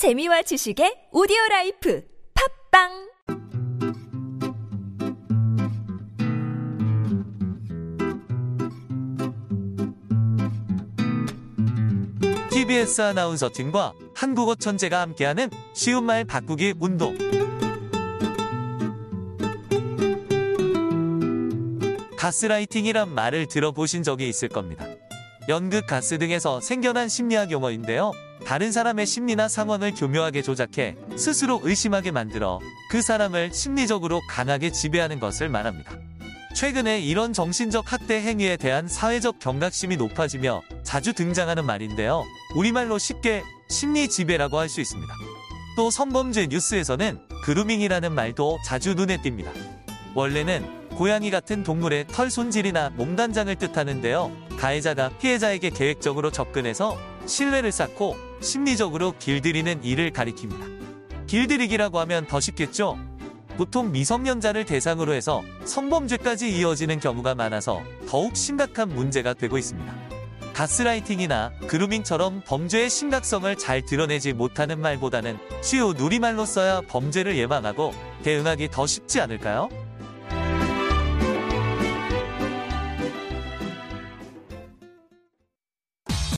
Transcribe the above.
재미와 지식의 audio life 팟빵 TBS 아나운서 팀과 한국어 천재가 함께하는 쉬운 말 바꾸기 운동. gaslighting이란 말을 들어보신 적이 있을 겁니다. 연극 가스 등에서 생겨난 심리학 용어인데요. 다른 사람의 심리나 상황을 교묘하게 조작해 스스로 의심하게 만들어 그 사람을 심리적으로 강하게 지배하는 것을 말합니다. 최근에 이런 정신적 학대 행위에 대한 사회적 경각심이 높아지며 자주 등장하는 말인데요. 우리말로 쉽게 심리 지배라고 할 수 있습니다. 또 성범죄 뉴스에서는 그루밍이라는 말도 자주 눈에 띕니다. 원래는 고양이 같은 동물의 털 손질이나 몸단장을 뜻하는데요. 가해자가 피해자에게 계획적으로 접근해서 신뢰를 쌓고 심리적으로 길들이는 일을 가리킵니다. 길들이기라고 하면 더 쉽겠죠? 보통 미성년자를 대상으로 해서 성범죄까지 이어지는 경우가 많아서 더욱 심각한 문제가 되고 있습니다. 가스라이팅이나 그루밍처럼 범죄의 심각성을 잘 드러내지 못하는 말보다는 쉬운 우리말로 써야 범죄를 예방하고 대응하기 더 쉽지 않을까요?